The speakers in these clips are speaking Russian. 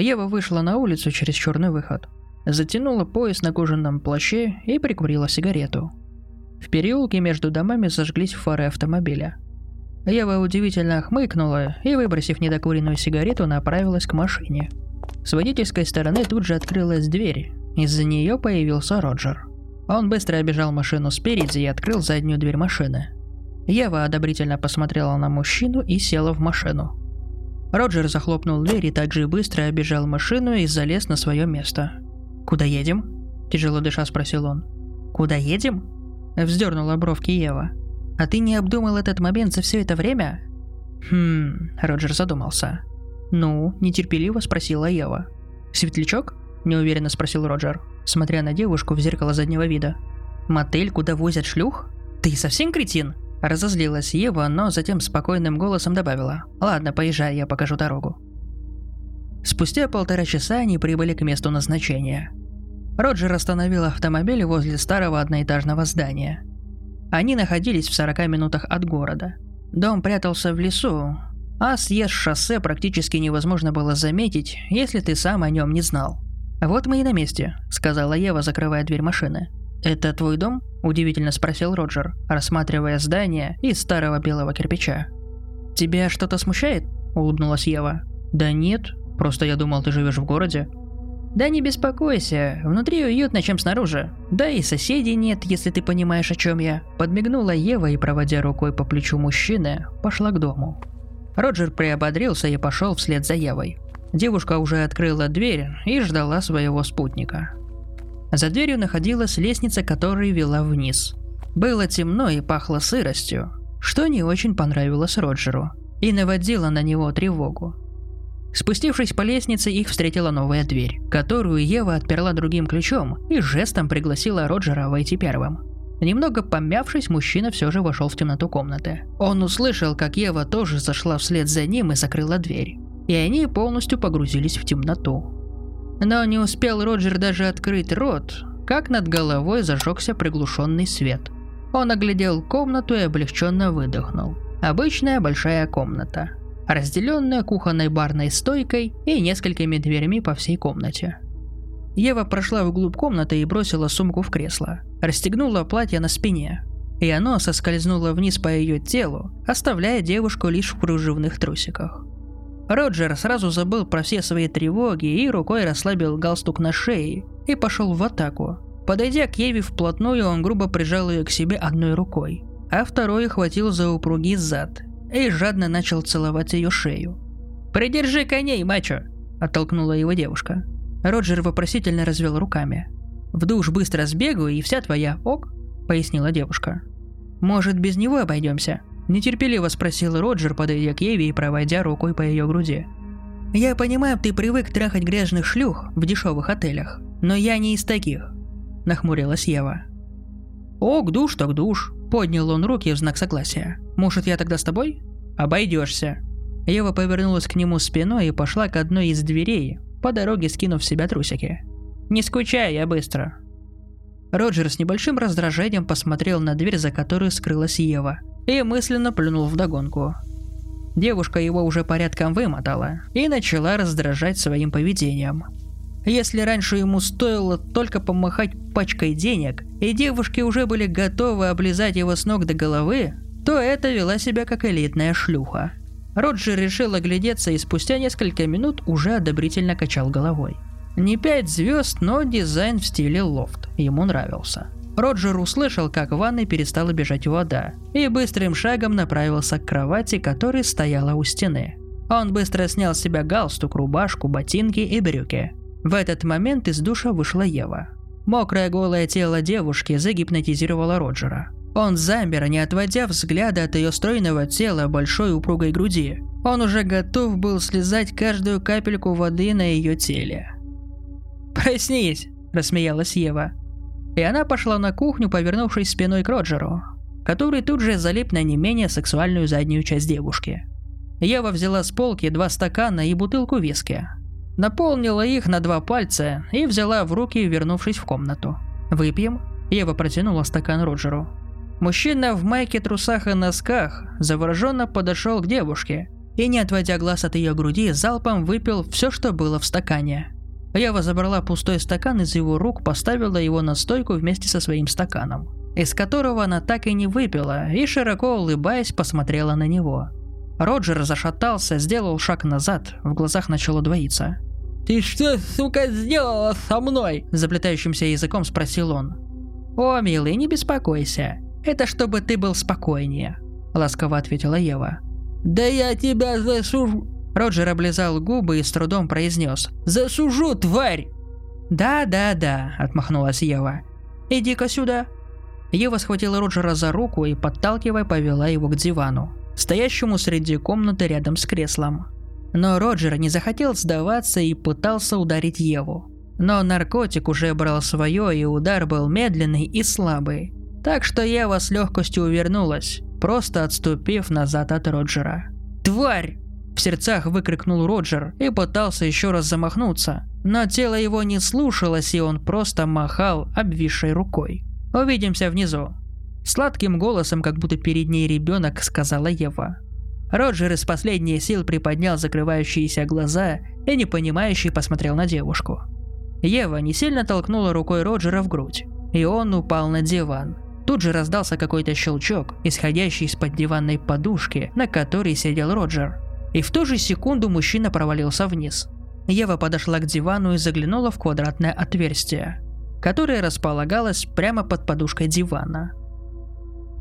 Ева вышла на улицу через черный выход. Затянула пояс на кожаном плаще и прикурила сигарету. В переулке между домами зажглись фары автомобиля. Ева удивительно хмыкнула и, выбросив недокуренную сигарету, направилась к машине. С водительской стороны тут же открылась дверь. Из-за нее появился Роджер. Он быстро обежал машину спереди и открыл заднюю дверь машины. Ева одобрительно посмотрела на мужчину и села в машину. Роджер захлопнул дверь и также быстро обежал машину и залез на свое место. «Куда едем?» – тяжело дыша спросил он. «Куда едем?» – вздернула бровки Ева. «А ты не обдумал этот момент за все это время?» «Хм...» – Роджер задумался. «Ну?» – нетерпеливо спросила Ева. «Светлячок?» – неуверенно спросил Роджер, смотря на девушку в зеркало заднего вида. «Мотель, куда возят шлюх? Ты совсем кретин?» Разозлилась Ева, но затем спокойным голосом добавила. «Ладно, поезжай, я покажу дорогу». Спустя полтора часа они прибыли к месту назначения. Роджер остановил автомобиль возле старого одноэтажного здания. Они находились в 40 минутах от города. Дом прятался в лесу, а съезд шоссе практически невозможно было заметить, если ты сам о нем не знал. «Вот мы и на месте», — сказала Ева, закрывая дверь машины. «Это твой дом?» – удивительно спросил Роджер, рассматривая здание из старого белого кирпича. «Тебя что-то смущает?» – улыбнулась Ева. «Да нет, просто я думал, ты живешь в городе». «Да не беспокойся, внутри уютно, чем снаружи. Да и соседей нет, если ты понимаешь, о чем я». Подмигнула Ева и, проводя рукой по плечу мужчины, пошла к дому. Роджер приободрился и пошел вслед за Евой. Девушка уже открыла дверь и ждала своего спутника. За дверью находилась лестница, которая вела вниз. Было темно и пахло сыростью, что не очень понравилось Роджеру и наводило на него тревогу. Спустившись по лестнице, их встретила новая дверь, которую Ева отперла другим ключом и жестом пригласила Роджера войти первым. Немного помявшись, мужчина все же вошел в темноту комнаты. Он услышал, как Ева тоже зашла вслед за ним и закрыла дверь. И они полностью погрузились в темноту. Но не успел Роджер даже открыть рот, как над головой зажегся приглушенный свет. Он оглядел комнату и облегченно выдохнул. Обычная большая комната, разделенная кухонной барной стойкой и несколькими дверями по всей комнате. Ева прошла вглубь комнаты и бросила сумку в кресло, расстегнула платье на спине, и оно соскользнуло вниз по ее телу, оставляя девушку лишь в кружевных трусиках. Роджер сразу забыл про все свои тревоги и рукой расслабил галстук на шее и пошел в атаку. Подойдя к Еве вплотную, он грубо прижал ее к себе одной рукой, а второй хватил за упругий зад и жадно начал целовать ее шею. «Придержи коней, мачо!» – оттолкнула его девушка. Роджер вопросительно развел руками. «В душ быстро сбегаю, и вся твоя ок», – пояснила девушка. «Может, без него обойдемся?» Нетерпеливо спросил Роджер, подойдя к Еве и проводя рукой по ее груди. «Я понимаю, ты привык трахать грязных шлюх в дешевых отелях, но я не из таких», – нахмурилась Ева. «Ок, душ так душ», – поднял он руки в знак согласия. «Может, я тогда с тобой?» «Обойдешься». Ева повернулась к нему спиной и пошла к одной из дверей, по дороге скинув в себя трусики. «Не скучай, я быстро». Роджер с небольшим раздражением посмотрел на дверь, за которой скрылась Ева – и мысленно плюнул догонку. Девушка его уже порядком вымотала и начала раздражать своим поведением. Если раньше ему стоило только помахать пачкой денег, и девушки уже были готовы облизать его с ног до головы, то это вела себя как элитная шлюха. Роджер решил оглядеться и спустя несколько минут уже одобрительно качал головой. Не пять звезд, но дизайн в стиле лофт ему нравился. Роджер услышал, как в ванной перестала бежать вода, и быстрым шагом направился к кровати, которая стояла у стены. Он быстро снял с себя галстук, рубашку, ботинки и брюки. В этот момент из душа вышла Ева. Мокрое голое тело девушки загипнотизировало Роджера. Он замер, не отводя взгляда от ее стройного тела большой упругой груди. Он уже готов был слезать каждую капельку воды на ее теле. «Проснись!» – рассмеялась Ева. И она пошла на кухню, повернувшись спиной к Роджеру, который тут же залип на не менее сексуальную заднюю часть девушки. Ева взяла с полки два стакана и бутылку виски. Наполнила их на два пальца и взяла в руки, вернувшись в комнату. «Выпьем?» Ева протянула стакан Роджеру. Мужчина в майке, трусах и носках завороженно подошел к девушке и, не отводя глаз от ее груди, залпом выпил все, что было в стакане. Ева забрала пустой стакан из его рук, поставила его на стойку вместе со своим стаканом, из которого она так и не выпила, и, широко улыбаясь, посмотрела на него. Роджер зашатался, сделал шаг назад, в глазах начало двоиться. «Ты что, сука, сделала со мной?» – заплетающимся языком спросил он. «О, милый, не беспокойся. Это чтобы ты был спокойнее», – ласково ответила Ева. «Да я тебя засужу...» Роджер облизал губы и с трудом произнес. «Засужу, тварь!» «Да-да-да», – отмахнулась Ева. «Иди-ка сюда». Ева схватила Роджера за руку и, подталкивая, повела его к дивану, стоящему среди комнаты рядом с креслом. Но Роджер не захотел сдаваться и пытался ударить Еву. Но наркотик уже брал свое, и удар был медленный и слабый. Так что Ева с легкостью увернулась, просто отступив назад от Роджера. «Тварь!» В сердцах выкрикнул Роджер и пытался еще раз замахнуться, но тело его не слушалось, и он просто махал обвисшей рукой. «Увидимся внизу», Сладким голосом, как будто перед ней ребенок, сказала Ева. Роджер из последних сил приподнял закрывающиеся глаза и непонимающе посмотрел на девушку. Ева не сильно толкнула рукой Роджера в грудь, и он упал на диван. Тут же раздался какой-то щелчок, исходящий из-под диванной подушки, на которой сидел Роджер. И в ту же секунду мужчина провалился вниз. Ева подошла к дивану и заглянула в квадратное отверстие, которое располагалось прямо под подушкой дивана.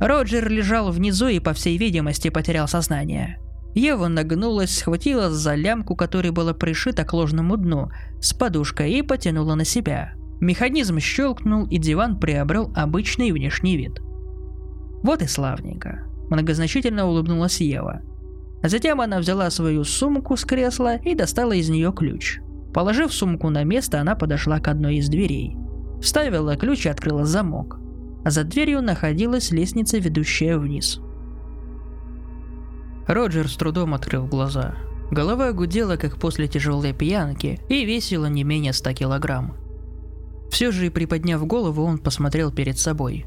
Роджер лежал внизу и, по всей видимости, потерял сознание. Ева нагнулась, схватила за лямку, которая была пришита к ложному дну, с подушкой и потянула на себя. Механизм щелкнул, и диван приобрел обычный внешний вид. Вот и славненько. Многозначительно улыбнулась Ева. Затем она взяла свою сумку с кресла и достала из нее ключ. Положив сумку на место, она подошла к одной из дверей. Вставила ключ и открыла замок а за дверью находилась лестница, ведущая вниз. Роджер с трудом открыл глаза. Голова гудела, как после тяжелой пьянки, и весила не менее 100 килограмм. Все же, приподняв голову, он посмотрел перед собой.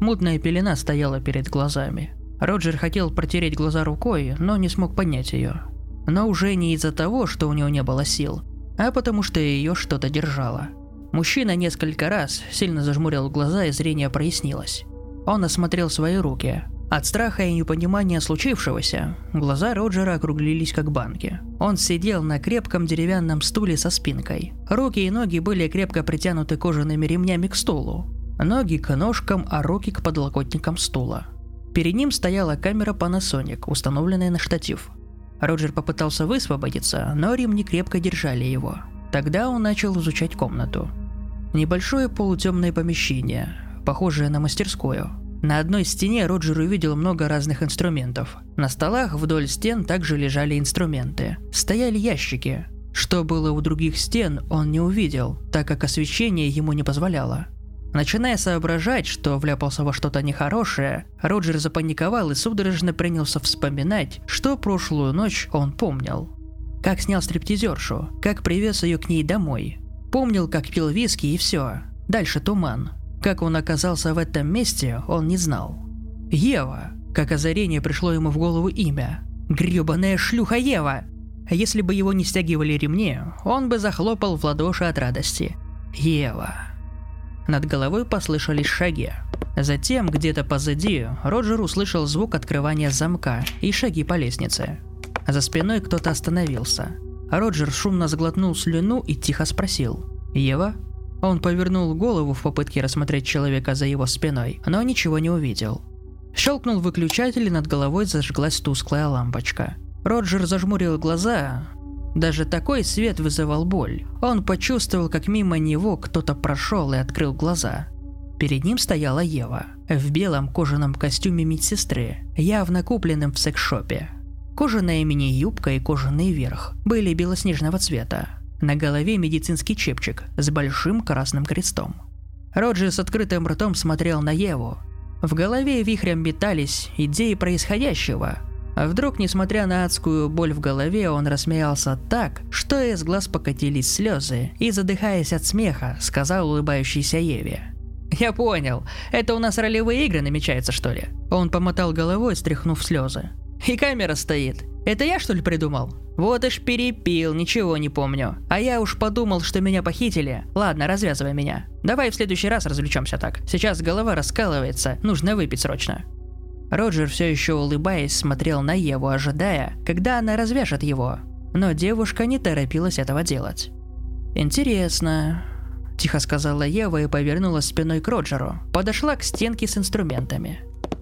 Мутная пелена стояла перед глазами. Роджер хотел протереть глаза рукой, но не смог поднять ее. Но уже не из-за того, что у него не было сил, а потому что ее что-то держало – Мужчина несколько раз сильно зажмурил глаза и зрение прояснилось. Он осмотрел свои руки. От страха и непонимания случившегося, глаза Роджера округлились как банки. Он сидел на крепком деревянном стуле со спинкой. Руки и ноги были крепко притянуты кожаными ремнями к стулу. Ноги к ножкам, а руки к подлокотникам стула. Перед ним стояла камера Panasonic, установленная на штатив. Роджер попытался высвободиться, но ремни крепко держали его. Тогда он начал изучать комнату. Небольшое полутемное помещение, похожее на мастерскую. На одной стене Роджер увидел много разных инструментов. На столах вдоль стен также лежали инструменты. Стояли ящики. Что было у других стен, он не увидел, так как освещение ему не позволяло. Начиная соображать, что вляпался во что-то нехорошее, Роджер запаниковал и судорожно принялся вспоминать, что прошлую ночь он помнил. Как снял стриптизершу, как привез ее к ней домой, Помнил, как пил виски и все. Дальше туман. Как он оказался в этом месте, он не знал. Ева. Как озарение пришло ему в голову имя. Гребаная шлюха Ева. Если бы его не стягивали ремни, он бы захлопал в ладоши от радости. Ева. Над головой послышались шаги. Затем, где-то позади, Роджер услышал звук открывания замка и шаги по лестнице. За спиной кто-то остановился – Роджер шумно сглотнул слюну и тихо спросил. «Ева?» Он повернул голову в попытке рассмотреть человека за его спиной, но ничего не увидел. Щелкнул выключатель и над головой зажглась тусклая лампочка. Роджер зажмурил глаза Даже такой свет вызывал боль. Он почувствовал, как мимо него кто-то прошел и открыл глаза. Перед ним стояла Ева в белом кожаном костюме медсестры, явно купленном в секс-шопе. Кожаная мини-юбка и кожаный верх были белоснежного цвета. На голове медицинский чепчик с большим красным крестом. Роджер с открытым ртом смотрел на Еву. В голове вихрем метались идеи происходящего. Вдруг, несмотря на адскую боль в голове, он рассмеялся так, что из глаз покатились слезы, и, задыхаясь от смеха, сказал улыбающейся Еве. «Я понял. Это у нас ролевые игры намечаются, что ли?» Он помотал головой, стряхнув слезы. «И камера стоит. Это я, что ли, придумал? Вот ишь перепил, ничего не помню. А я уж подумал, что меня похитили. Ладно, развязывай меня. Давай в следующий раз развлечемся так. Сейчас голова раскалывается, нужно выпить срочно». Роджер все еще улыбаясь смотрел на Еву, ожидая, когда она развяжет его. Но девушка не торопилась этого делать. «Интересно», – тихо сказала Ева и повернулась спиной к Роджеру. Подошла к стенке с инструментами.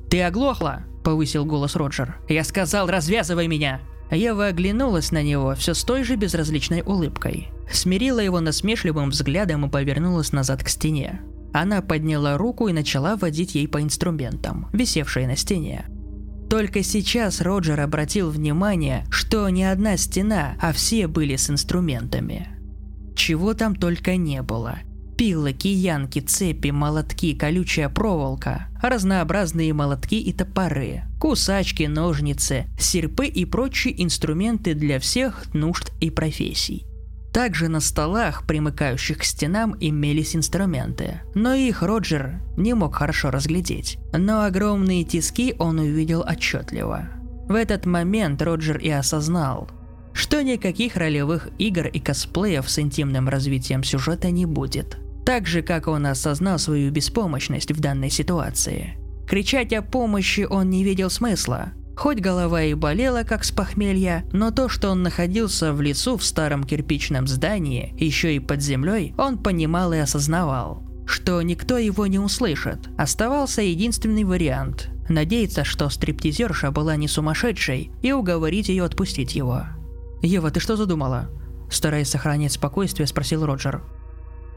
«Ты оглохла?» – повысил голос Роджер. «Я сказал, развязывай меня!» Ева оглянулась на него все с той же безразличной улыбкой. Смирила его насмешливым взглядом и повернулась назад к стене. Она подняла руку и начала водить ей по инструментам, висевшей на стене. Только сейчас Роджер обратил внимание, что не одна стена, а все были с инструментами. Чего там только не было. Пилы, киянки, цепи, молотки, колючая проволока, разнообразные молотки и топоры, кусачки, ножницы, серпы и прочие инструменты для всех нужд и профессий. Также на столах, примыкающих к стенам, имелись инструменты, но их Роджер не мог хорошо разглядеть. Но огромные тиски он увидел отчетливо. В этот момент Роджер и осознал, что никаких ролевых игр и косплеев с интимным развитием сюжета не будет. Так же, как он осознал свою беспомощность в данной ситуации. Кричать о помощи он не видел смысла, Хоть голова и болела, как с похмелья, но то, что он находился в лесу в старом кирпичном здании, еще и под землей, он понимал и осознавал, что никто его не услышит. Оставался единственный вариант – надеяться, что стриптизерша была не сумасшедшей, и уговорить ее отпустить его. «Ева, ты что задумала?» Стараясь сохранять спокойствие, спросил Роджер.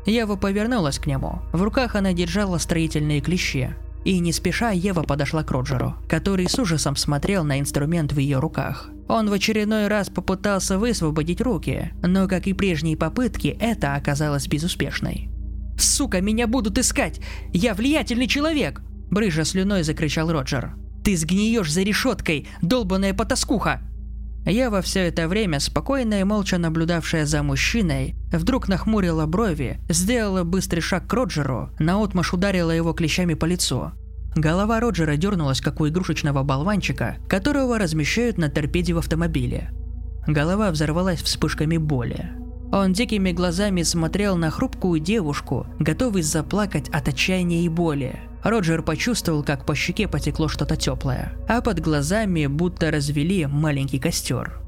Ева повернулась к нему. В руках она держала строительные клещи. И не спеша Ева подошла к Роджеру, который с ужасом смотрел на инструмент в ее руках. Он в очередной раз попытался высвободить руки, но, как и прежние попытки, это оказалось безуспешной. «Сука, меня будут искать! Я влиятельный человек!» Брыжа слюной закричал Роджер. «Ты сгниешь за решеткой, долбаная потаскуха!» Во все это время, спокойно и молча наблюдавшая за мужчиной, вдруг нахмурила брови, сделала быстрый шаг к Роджеру, наотмашь ударила его клещами по лицу. Голова Роджера дернулась, как у игрушечного болванчика, которого размещают на торпеде в автомобиле. Голова взорвалась вспышками боли. Он дикими глазами смотрел на хрупкую девушку, готовый заплакать от отчаяния и боли. Роджер почувствовал, как по щеке потекло что-то теплое, а под глазами будто развели маленький костер.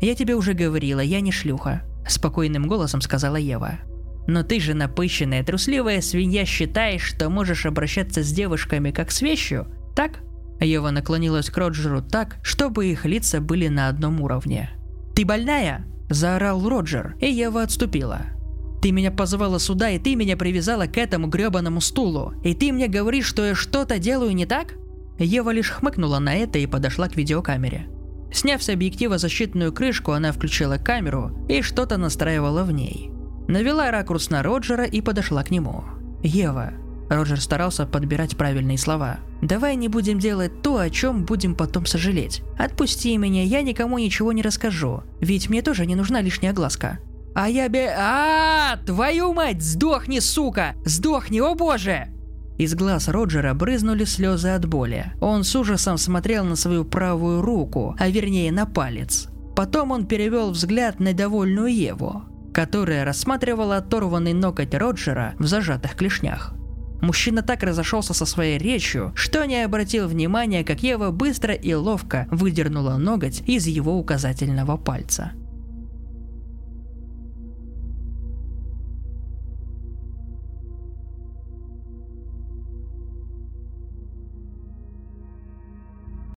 «Я тебе уже говорила, я не шлюха», – спокойным голосом сказала Ева. «Но ты же напыщенная, трусливая свинья считаешь, что можешь обращаться с девушками как с вещью, так?» Ева наклонилась к Роджеру так, чтобы их лица были на одном уровне. «Ты больная?» Заорал Роджер, и Ева отступила. Ты меня позвала сюда, и ты меня привязала к этому гребаному стулу. И ты мне говоришь, что я что-то делаю не так? Ева лишь хмыкнула на это и подошла к видеокамере. Сняв с объектива защитную крышку, она включила камеру и что-то настраивала в ней. Навела ракурс на Роджера и подошла к нему. «Ева». Роджер старался подбирать правильные слова. Давай не будем делать то, о чем будем потом сожалеть. Отпусти меня, я никому ничего не расскажу. Ведь мне тоже не нужна лишняя глазка. А я бе... а, Твою мать! Сдохни, сука! Сдохни, о боже! Из глаз Роджера брызнули слезы от боли. Он с ужасом смотрел на свою правую руку, а вернее на палец. Потом он перевел взгляд на довольную Еву, которая рассматривала оторванный ноготь Роджера в зажатых клешнях. Мужчина так разошелся со своей речью, что не обратил внимания, как Ева быстро и ловко выдернула ноготь из его указательного пальца.